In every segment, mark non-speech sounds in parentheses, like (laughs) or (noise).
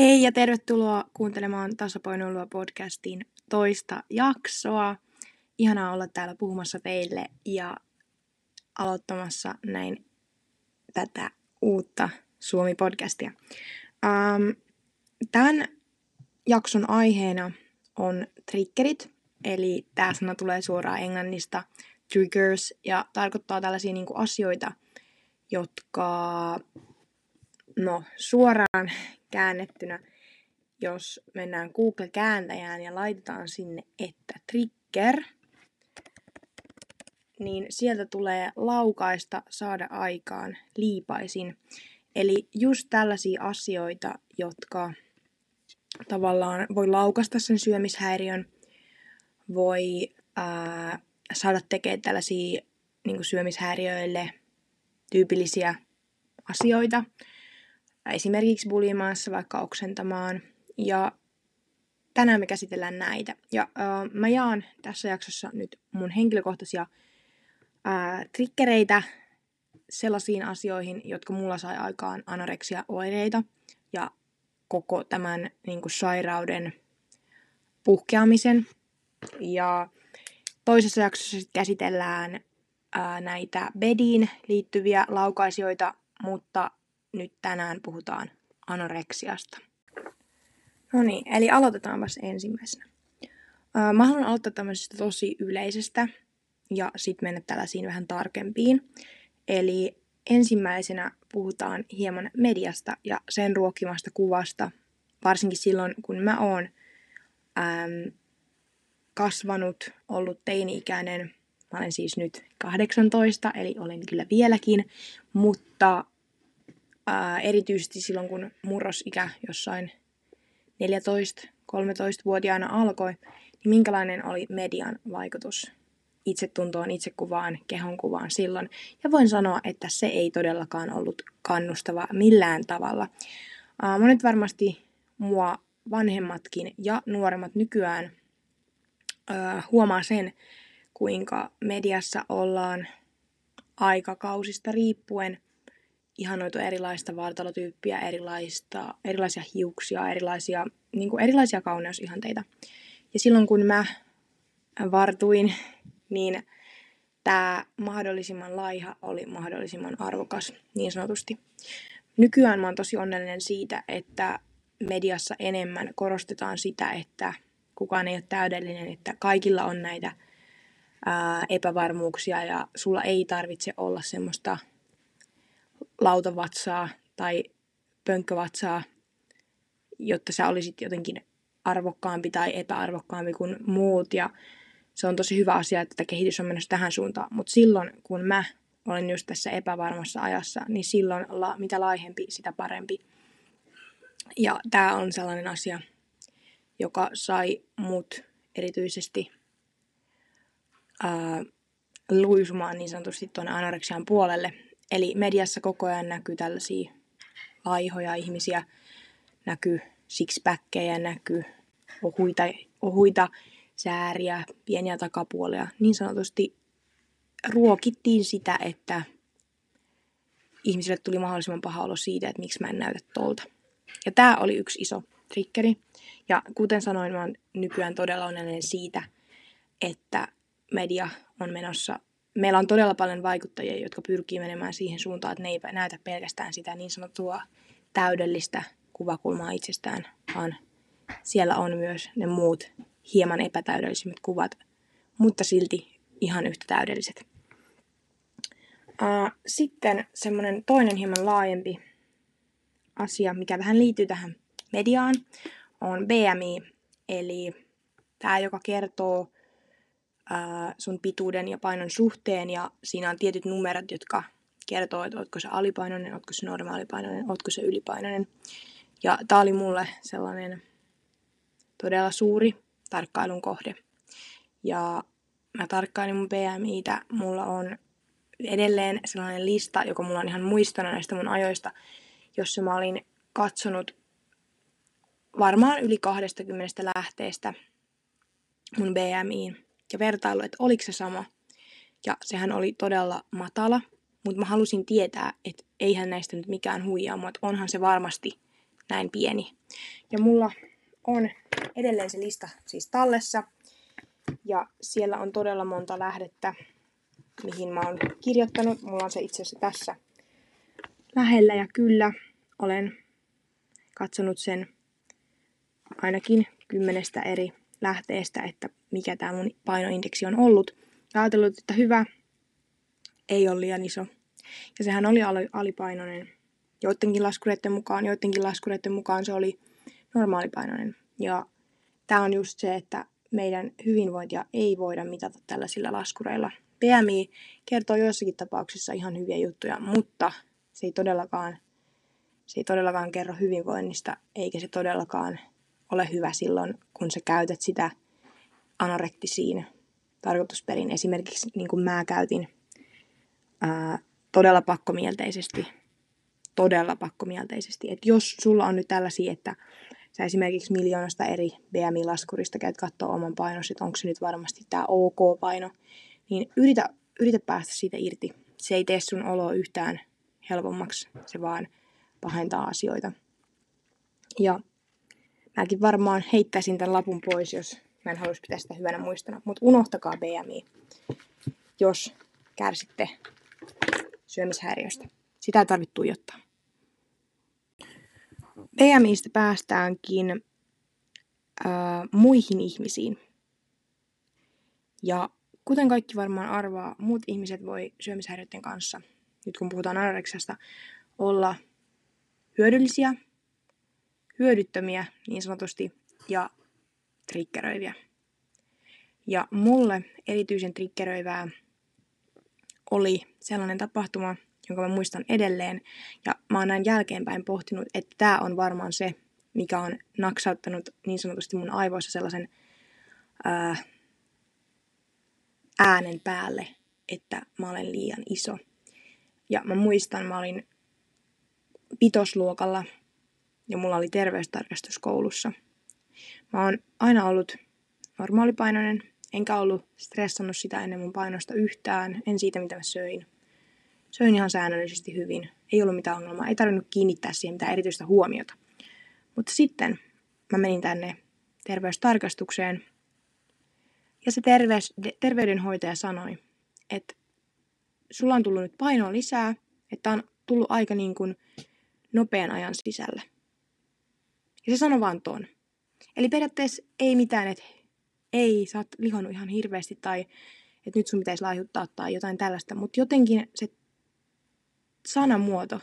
Hei ja tervetuloa kuuntelemaan Tasapainoilua podcastin toista jaksoa. Ihanaa olla täällä puhumassa teille ja aloittamassa näin tätä uutta Suomi-podcastia. Um, tämän jakson aiheena on triggerit, eli tämä sana tulee suoraan englannista triggers ja tarkoittaa tällaisia niin asioita, jotka no suoraan käännettynä, jos mennään Google-kääntäjään ja laitetaan sinne, että trigger, niin sieltä tulee laukaista saada aikaan liipaisin. Eli just tällaisia asioita, jotka tavallaan voi laukasta sen syömishäiriön, voi ää, saada tekemään tällaisia niin syömishäiriöille tyypillisiä asioita, esimerkiksi bulimaassa, vaikka oksentamaan. Ja tänään me käsitellään näitä. Ja äh, mä jaan tässä jaksossa nyt mun henkilökohtaisia äh, trikkereitä sellaisiin asioihin, jotka mulla sai aikaan anoreksia-oireita ja koko tämän niin kuin, sairauden puhkeamisen. Ja toisessa jaksossa sitten käsitellään ää, näitä bediin liittyviä laukaisijoita, mutta nyt tänään puhutaan anoreksiasta. No niin, eli aloitetaanpas ensimmäisenä. Mä haluan aloittaa tämmöisestä tosi yleisestä ja sitten mennä tällaisiin vähän tarkempiin. Eli ensimmäisenä puhutaan hieman mediasta ja sen ruokkimasta kuvasta, varsinkin silloin kun mä oon äm, kasvanut, ollut teini-ikäinen. Mä olen siis nyt 18, eli olen kyllä vieläkin, mutta ää, erityisesti silloin, kun murrosikä jossain 14-13-vuotiaana alkoi, niin minkälainen oli median vaikutus itsetuntoon, itsekuvaan, kehonkuvaan silloin. Ja voin sanoa, että se ei todellakaan ollut kannustava millään tavalla. Ää, monet varmasti mua vanhemmatkin ja nuoremmat nykyään ää, huomaa sen, kuinka mediassa ollaan aikakausista riippuen – ihanoitu erilaista vartalotyyppiä, erilaista, erilaisia hiuksia, erilaisia, niin kuin erilaisia kauneusihanteita. Ja silloin kun mä vartuin, niin tämä mahdollisimman laiha oli mahdollisimman arvokas, niin sanotusti. Nykyään mä oon tosi onnellinen siitä, että mediassa enemmän korostetaan sitä, että kukaan ei ole täydellinen, että kaikilla on näitä ää, epävarmuuksia ja sulla ei tarvitse olla semmoista lautavatsaa tai pönkkövatsaa, jotta sä olisit jotenkin arvokkaampi tai epäarvokkaampi kuin muut. Ja se on tosi hyvä asia, että kehitys on menossa tähän suuntaan. Mutta silloin, kun mä olen just tässä epävarmassa ajassa, niin silloin la, mitä laihempi, sitä parempi. Ja tämä on sellainen asia, joka sai mut erityisesti ää, luisumaan niin sanotusti tuonne anoreksian puolelle. Eli mediassa koko ajan näkyy tällaisia laihoja ihmisiä, näkyy sixpackkejä, näkyy ohuita, ohuita sääriä, pieniä takapuolia. Niin sanotusti ruokittiin sitä, että ihmisille tuli mahdollisimman paha olo siitä, että miksi mä en näytä tolta. Ja tämä oli yksi iso triggeri. Ja kuten sanoin, mä oon nykyään todella onnellinen siitä, että media on menossa meillä on todella paljon vaikuttajia, jotka pyrkii menemään siihen suuntaan, että ne ei näytä pelkästään sitä niin sanottua täydellistä kuvakulmaa itsestään, vaan siellä on myös ne muut hieman epätäydellisimmät kuvat, mutta silti ihan yhtä täydelliset. Sitten semmoinen toinen hieman laajempi asia, mikä vähän liittyy tähän mediaan, on BMI, eli tämä, joka kertoo sun pituuden ja painon suhteen ja siinä on tietyt numerot, jotka kertoo, että ootko se alipainoinen, ootko se normaalipainoinen, ootko se ylipainoinen. Ja tää oli mulle sellainen todella suuri tarkkailun kohde. Ja mä tarkkailin mun BMItä, mulla on edelleen sellainen lista, joka mulla on ihan muistona näistä mun ajoista, jossa mä olin katsonut varmaan yli 20 lähteestä mun BMIin ja vertailu, että oliko se sama. Ja sehän oli todella matala, mutta mä halusin tietää, että eihän näistä nyt mikään huijaa, mutta onhan se varmasti näin pieni. Ja mulla on edelleen se lista siis tallessa. Ja siellä on todella monta lähdettä, mihin mä oon kirjoittanut. Mulla on se itse asiassa tässä lähellä ja kyllä olen katsonut sen ainakin kymmenestä eri lähteestä, että mikä tämä mun painoindeksi on ollut. Ja ajatellut, että hyvä, ei ole liian iso. Ja sehän oli alipainoinen. Joidenkin laskureiden mukaan, joidenkin laskureiden mukaan se oli normaalipainoinen. Ja tämä on just se, että meidän hyvinvointia ei voida mitata tällaisilla laskureilla. PMI kertoo joissakin tapauksissa ihan hyviä juttuja, mutta se ei todellakaan, se ei todellakaan kerro hyvinvoinnista, eikä se todellakaan ole hyvä silloin, kun sä käytät sitä anorektisiin tarkoitusperin. Esimerkiksi niin kuin mä käytin ää, todella pakkomielteisesti, todella pakkomielteisesti. Että jos sulla on nyt tällaisia, että sä esimerkiksi miljoonasta eri BMI-laskurista käyt katsoa oman painos, että onko se nyt varmasti tämä OK-paino, niin yritä, yritä päästä siitä irti. Se ei tee sun oloa yhtään helpommaksi, se vaan pahentaa asioita. Ja mäkin varmaan heittäisin tämän lapun pois, jos mä en haluaisi pitää sitä hyvänä muistona. Mutta unohtakaa BMI, jos kärsitte syömishäiriöstä. Sitä ei tarvitse tuijottaa. BMIstä päästäänkin äh, muihin ihmisiin. Ja kuten kaikki varmaan arvaa, muut ihmiset voi syömishäiriöiden kanssa, nyt kun puhutaan anoreksiasta, olla hyödyllisiä, hyödyttömiä niin sanotusti ja triggeröiviä. Ja mulle erityisen triggeröivää oli sellainen tapahtuma, jonka mä muistan edelleen. Ja mä oon näin jälkeenpäin pohtinut, että tämä on varmaan se, mikä on naksauttanut niin sanotusti mun aivoissa sellaisen ää, äänen päälle, että mä olen liian iso. Ja mä muistan, mä olin pitosluokalla ja mulla oli terveystarkastus koulussa. Mä oon aina ollut normaalipainoinen, enkä ollut stressannut sitä ennen mun painosta yhtään, en siitä mitä mä söin. Söin ihan säännöllisesti hyvin, ei ollut mitään ongelmaa, ei tarvinnut kiinnittää siihen mitään erityistä huomiota. Mutta sitten mä menin tänne terveystarkastukseen ja se terveys, terveydenhoitaja sanoi, että sulla on tullut nyt painoa lisää, että on tullut aika niin kuin nopean ajan sisällä. Ja se sanoi vaan ton. Eli periaatteessa ei mitään, että ei, sä oot lihonnut ihan hirveästi tai että nyt sun pitäisi laihuttaa tai jotain tällaista. Mutta jotenkin se sanamuoto,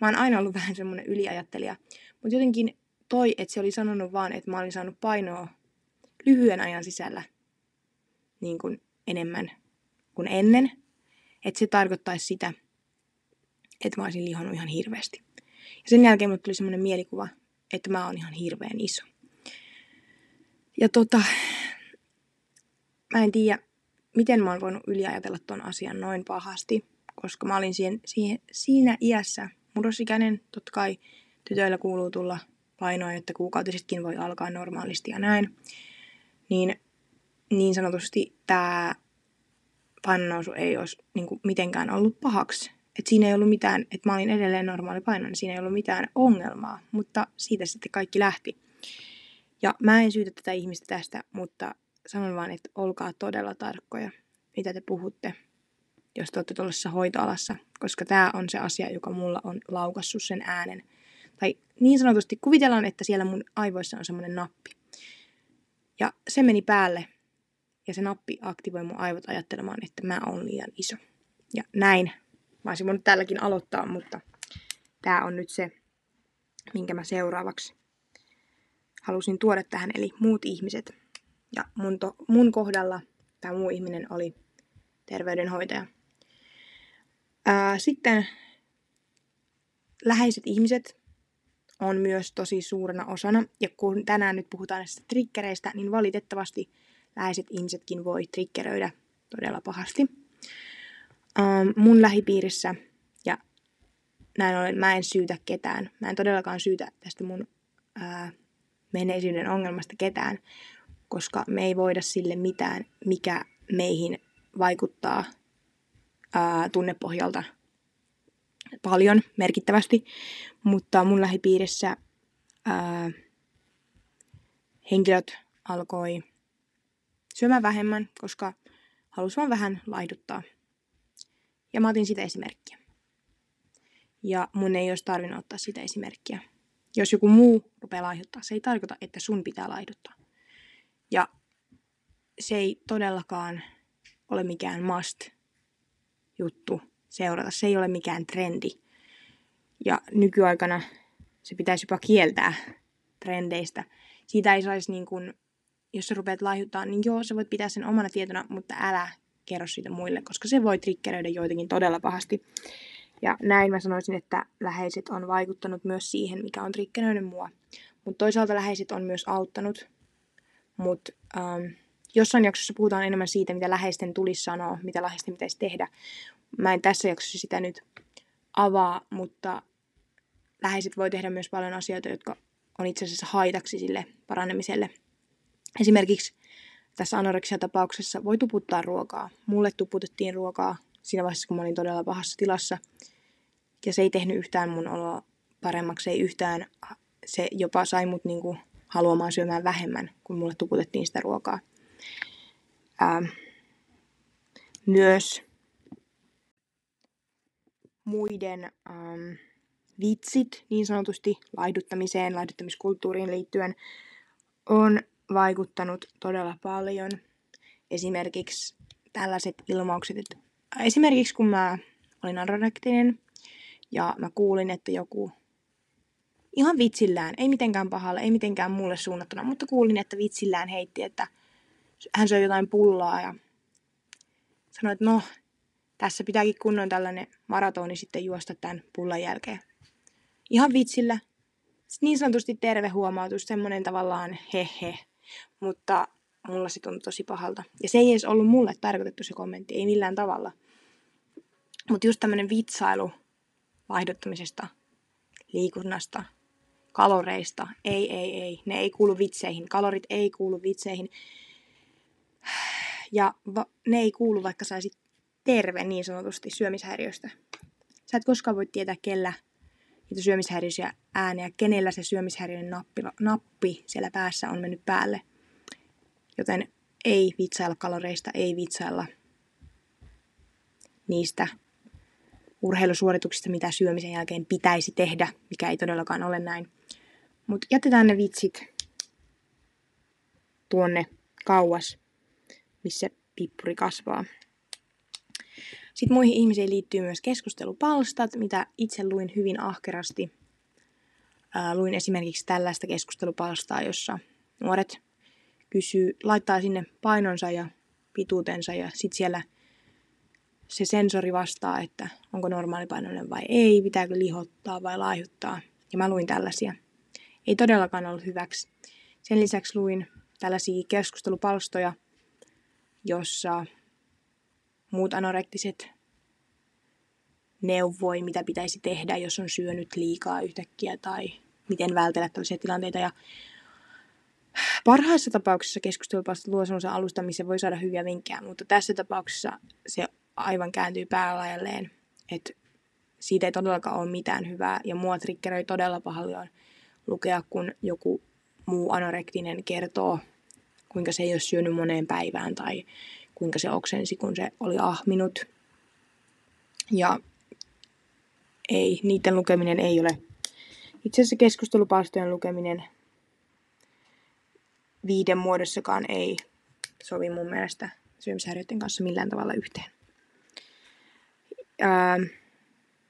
mä oon aina ollut (laughs) vähän semmoinen yliajattelija, mutta jotenkin toi, että se oli sanonut vaan, että mä olin saanut painoa lyhyen ajan sisällä niin kuin enemmän kuin ennen. Että se tarkoittaisi sitä, että mä olisin lihonnut ihan hirveästi. Ja sen jälkeen mulle tuli semmoinen mielikuva, että mä oon ihan hirveän iso. Ja tota, mä en tiedä, miten mä oon voinut yliajatella ton asian noin pahasti, koska mä olin siihen, siihen, siinä iässä murrosikäinen, totta kai tytöillä kuuluu tulla painoa, että kuukautisetkin voi alkaa normaalisti ja näin. Niin, niin sanotusti tämä painonnousu ei olisi niin kuin, mitenkään ollut pahaksi. Et siinä ei ollut mitään, että mä olin edelleen normaali paino, niin siinä ei ollut mitään ongelmaa, mutta siitä sitten kaikki lähti. Ja mä en syytä tätä ihmistä tästä, mutta sanon vaan, että olkaa todella tarkkoja, mitä te puhutte, jos te olette tuollaisessa hoitoalassa, koska tämä on se asia, joka mulla on laukassut sen äänen. Tai niin sanotusti kuvitellaan, että siellä mun aivoissa on semmoinen nappi. Ja se meni päälle, ja se nappi aktivoi mun aivot ajattelemaan, että mä oon liian iso. Ja näin. Mä olisin voinut tälläkin aloittaa, mutta tämä on nyt se, minkä mä seuraavaksi halusin tuoda tähän, eli muut ihmiset. Ja mun, to, mun kohdalla tämä muu ihminen oli terveydenhoitaja. Ää, sitten läheiset ihmiset on myös tosi suurena osana. Ja kun tänään nyt puhutaan näistä triggereistä, niin valitettavasti läheiset ihmisetkin voi triggeröidä todella pahasti. Um, mun lähipiirissä, ja näin ollen mä en syytä ketään. Mä en todellakaan syytä tästä mun ää, menneisyyden ongelmasta ketään, koska me ei voida sille mitään, mikä meihin vaikuttaa ää, tunnepohjalta paljon, merkittävästi. Mutta mun lähipiirissä ää, henkilöt alkoi syömään vähemmän, koska halusivat vähän laihduttaa. Ja mä otin sitä esimerkkiä. Ja mun ei olisi tarvinnut ottaa sitä esimerkkiä. Jos joku muu rupeaa laihduttaa, se ei tarkoita, että sun pitää laihduttaa. Ja se ei todellakaan ole mikään must juttu seurata. Se ei ole mikään trendi. Ja nykyaikana se pitäisi jopa kieltää trendeistä. Siitä ei saisi niin kuin, jos sä rupeat laihuttaa, niin joo, sä voit pitää sen omana tietona, mutta älä kerro siitä muille, koska se voi triggeröidä joitakin todella pahasti. Ja näin mä sanoisin, että läheiset on vaikuttanut myös siihen, mikä on triggeröinyt mua. Mutta toisaalta läheiset on myös auttanut. Mutta ähm, jossain jaksossa puhutaan enemmän siitä, mitä läheisten tulisi sanoa, mitä läheisten pitäisi tehdä. Mä en tässä jaksossa sitä nyt avaa, mutta läheiset voi tehdä myös paljon asioita, jotka on itse asiassa haitaksi sille paranemiselle. Esimerkiksi tässä anoreksia-tapauksessa voi tuputtaa ruokaa. Mulle tuputettiin ruokaa siinä vaiheessa, kun mä olin todella pahassa tilassa. Ja se ei tehnyt yhtään mun oloa paremmaksi, ei yhtään. Se jopa sai mut niinku haluamaan syömään vähemmän, kun mulle tuputettiin sitä ruokaa. Ää, myös muiden ähm, vitsit niin sanotusti laihduttamiseen, laihduttamiskulttuuriin liittyen on vaikuttanut todella paljon. Esimerkiksi tällaiset ilmaukset, että esimerkiksi kun mä olin anorektinen ja mä kuulin, että joku ihan vitsillään, ei mitenkään pahalla, ei mitenkään mulle suunnattuna, mutta kuulin, että vitsillään heitti, että hän söi jotain pullaa ja sanoi, että no, tässä pitääkin kunnon tällainen maratoni sitten juosta tämän pullan jälkeen. Ihan vitsillä. Niin sanotusti terve huomautus, semmoinen tavallaan hehe. Mutta mulla se tuntui tosi pahalta. Ja se ei edes ollut mulle tarkoitettu se kommentti, ei millään tavalla. Mutta just tämmöinen vitsailu vaihdottamisesta, liikunnasta, kaloreista, ei, ei, ei, ne ei kuulu vitseihin. Kalorit ei kuulu vitseihin. Ja va- ne ei kuulu, vaikka saisit terve niin sanotusti syömishäiriöstä. Sä et koskaan voi tietää, kellä niitä syömishäiriöisiä ääniä, kenellä se syömishäiriön nappi, nappi siellä päässä on mennyt päälle. Joten ei vitsailla kaloreista, ei vitsailla niistä urheilusuorituksista, mitä syömisen jälkeen pitäisi tehdä, mikä ei todellakaan ole näin. Mutta jätetään ne vitsit tuonne kauas, missä pippuri kasvaa. Sitten muihin ihmisiin liittyy myös keskustelupalstat, mitä itse luin hyvin ahkerasti. Luin esimerkiksi tällaista keskustelupalstaa, jossa nuoret kysyy, laittaa sinne painonsa ja pituutensa ja sitten siellä se sensori vastaa, että onko normaalipainoinen vai ei, pitääkö lihottaa vai laihuttaa. Ja mä luin tällaisia. Ei todellakaan ollut hyväksi. Sen lisäksi luin tällaisia keskustelupalstoja, jossa muut anorektiset neuvoi, mitä pitäisi tehdä, jos on syönyt liikaa yhtäkkiä tai miten vältellä tällaisia tilanteita. Ja parhaissa tapauksissa keskustelupalsta luo sellaisen alustamisen voi saada hyviä vinkkejä, mutta tässä tapauksessa se aivan kääntyy päälajalleen, että siitä ei todellakaan ole mitään hyvää ja mua triggeröi todella paljon lukea, kun joku muu anorektinen kertoo, kuinka se ei ole syönyt moneen päivään tai kuinka se oksensi, kun se oli ahminut. Ja ei, niiden lukeminen ei ole. Itse asiassa keskustelupalstojen lukeminen viiden muodossakaan ei sovi mun mielestä syömishäiriöiden kanssa millään tavalla yhteen. Ää,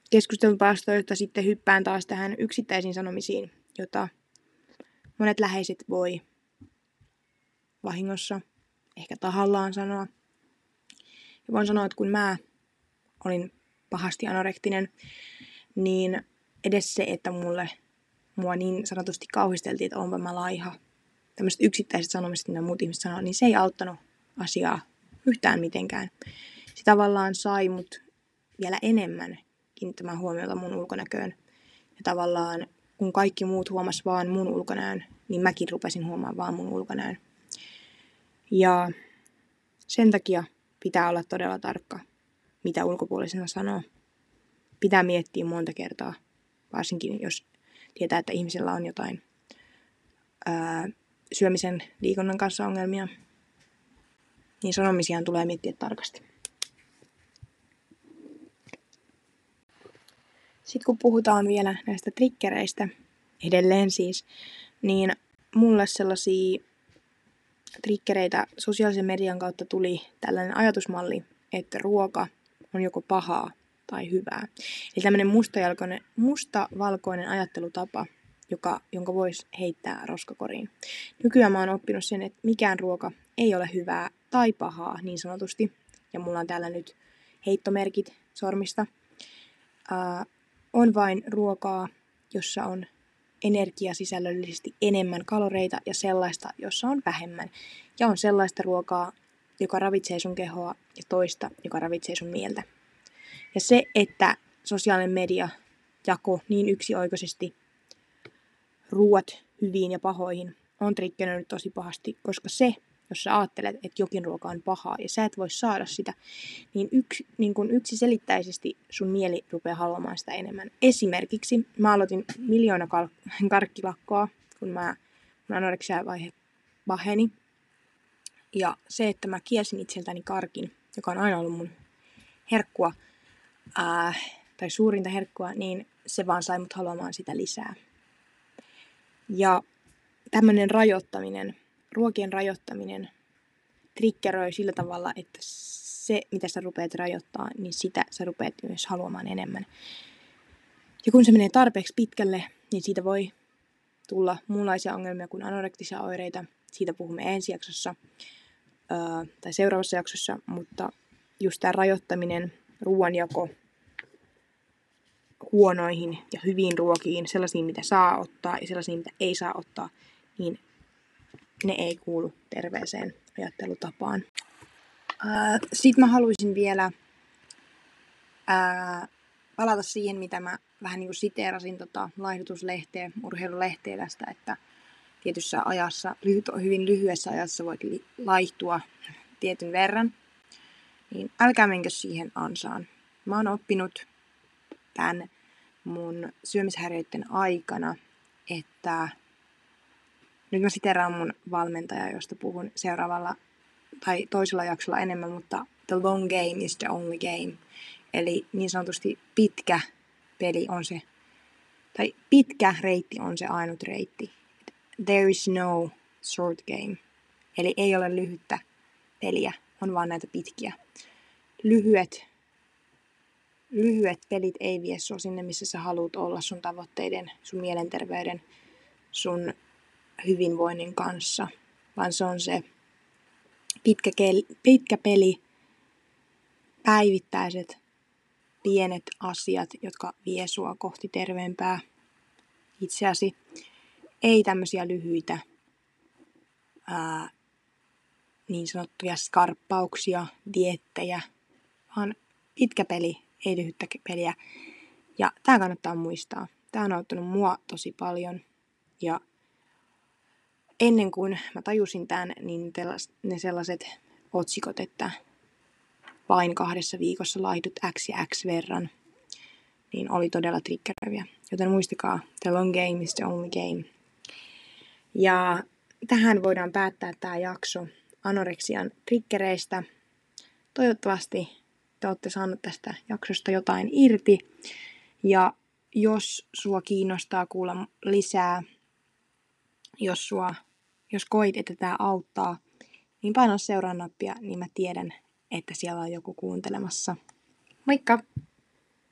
keskustelupalstoista sitten hyppään taas tähän yksittäisiin sanomisiin, jota monet läheiset voi vahingossa, ehkä tahallaan sanoa. Ja voin sanoa, että kun mä olin pahasti anorektinen, niin edes se, että mulle mua niin sanotusti kauhisteltiin, että onpa mä laiha. Tämmöiset yksittäiset sanomiset, mitä muut ihmiset sanoo, niin se ei auttanut asiaa yhtään mitenkään. Se tavallaan sai mut vielä enemmän kiinnittämään huomiota mun ulkonäköön. Ja tavallaan kun kaikki muut huomas vaan mun ulkonäön, niin mäkin rupesin huomaamaan vaan mun ulkonäön. Ja sen takia pitää olla todella tarkka, mitä ulkopuolisena sanoo. Pitää miettiä monta kertaa, varsinkin jos tietää, että ihmisellä on jotain ää, syömisen liikunnan kanssa ongelmia, niin sanomisiaan tulee miettiä tarkasti. Sitten kun puhutaan vielä näistä trikkereistä, edelleen siis, niin mulle sellaisia trikkereitä sosiaalisen median kautta tuli tällainen ajatusmalli, että ruoka on joko pahaa tai hyvää. Eli tämmöinen mustavalkoinen, mustavalkoinen ajattelutapa, joka, jonka voisi heittää roskakoriin. Nykyään mä oon oppinut sen, että mikään ruoka ei ole hyvää tai pahaa niin sanotusti. Ja mulla on täällä nyt heittomerkit sormista. Ää, on vain ruokaa, jossa on energiasisällöllisesti enemmän kaloreita ja sellaista, jossa on vähemmän. Ja on sellaista ruokaa, joka ravitsee sun kehoa ja toista, joka ravitsee sun mieltä. Ja se, että sosiaalinen media jako niin yksioikoisesti ruuat hyviin ja pahoihin, on triggeröinyt tosi pahasti, koska se, jos sä ajattelet, että jokin ruoka on pahaa ja sä et voi saada sitä, niin, yksi, niin kun yksiselittäisesti sun mieli rupeaa haluamaan sitä enemmän. Esimerkiksi mä aloitin miljoona kal- (laughs) karkkilakkoa, kun mä, mun anoreksia vaihe paheni. Ja se, että mä kiesin itseltäni karkin, joka on aina ollut mun herkkua, ää, tai suurinta herkkua, niin se vaan sai mut haluamaan sitä lisää. Ja tämmöinen rajoittaminen, ruokien rajoittaminen triggeröi sillä tavalla, että se, mitä sä rupeat rajoittaa, niin sitä sä rupeat myös haluamaan enemmän. Ja kun se menee tarpeeksi pitkälle, niin siitä voi tulla muunlaisia ongelmia kuin anorektisia oireita. Siitä puhumme ensi jaksossa öö, tai seuraavassa jaksossa, mutta just tämä rajoittaminen, ruoanjako huonoihin ja hyviin ruokiin, sellaisiin, mitä saa ottaa ja sellaisiin, mitä ei saa ottaa, niin ne ei kuulu terveeseen ajattelutapaan. Sitten mä haluaisin vielä ää, palata siihen, mitä mä vähän niin kuin siteerasin tota laihdutuslehteä, urheilulehteä tästä, että tietyssä ajassa, hyvin lyhyessä ajassa voit laihtua tietyn verran, niin älkää menkö siihen ansaan. Mä oon oppinut tämän mun syömishäiriöiden aikana, että nyt mä siteraan mun valmentaja, josta puhun seuraavalla tai toisella jaksolla enemmän, mutta the long game is the only game. Eli niin sanotusti pitkä peli on se, tai pitkä reitti on se ainut reitti. There is no short game. Eli ei ole lyhyttä peliä, on vaan näitä pitkiä. Lyhyet, lyhyet pelit ei vie sinne, missä sä haluat olla sun tavoitteiden, sun mielenterveyden, sun hyvinvoinnin kanssa, vaan se on se pitkä, kel, pitkä peli, päivittäiset pienet asiat, jotka vie sua kohti terveempää itseäsi. Ei tämmöisiä lyhyitä ää, niin sanottuja skarppauksia, diettejä, vaan pitkä peli, ei lyhyttä peliä. Ja tämä kannattaa muistaa. Tämä on auttanut mua tosi paljon. Ja ennen kuin mä tajusin tämän, niin ne sellaiset otsikot, että vain kahdessa viikossa laihdut X ja X verran, niin oli todella triggeröiviä. Joten muistakaa, the long game is the only game. Ja tähän voidaan päättää tämä jakso anoreksian triggereistä. Toivottavasti te olette saaneet tästä jaksosta jotain irti. Ja jos sua kiinnostaa kuulla lisää, jos sua jos koit, että tämä auttaa, niin paina seuraa nappia, niin mä tiedän, että siellä on joku kuuntelemassa. Moikka!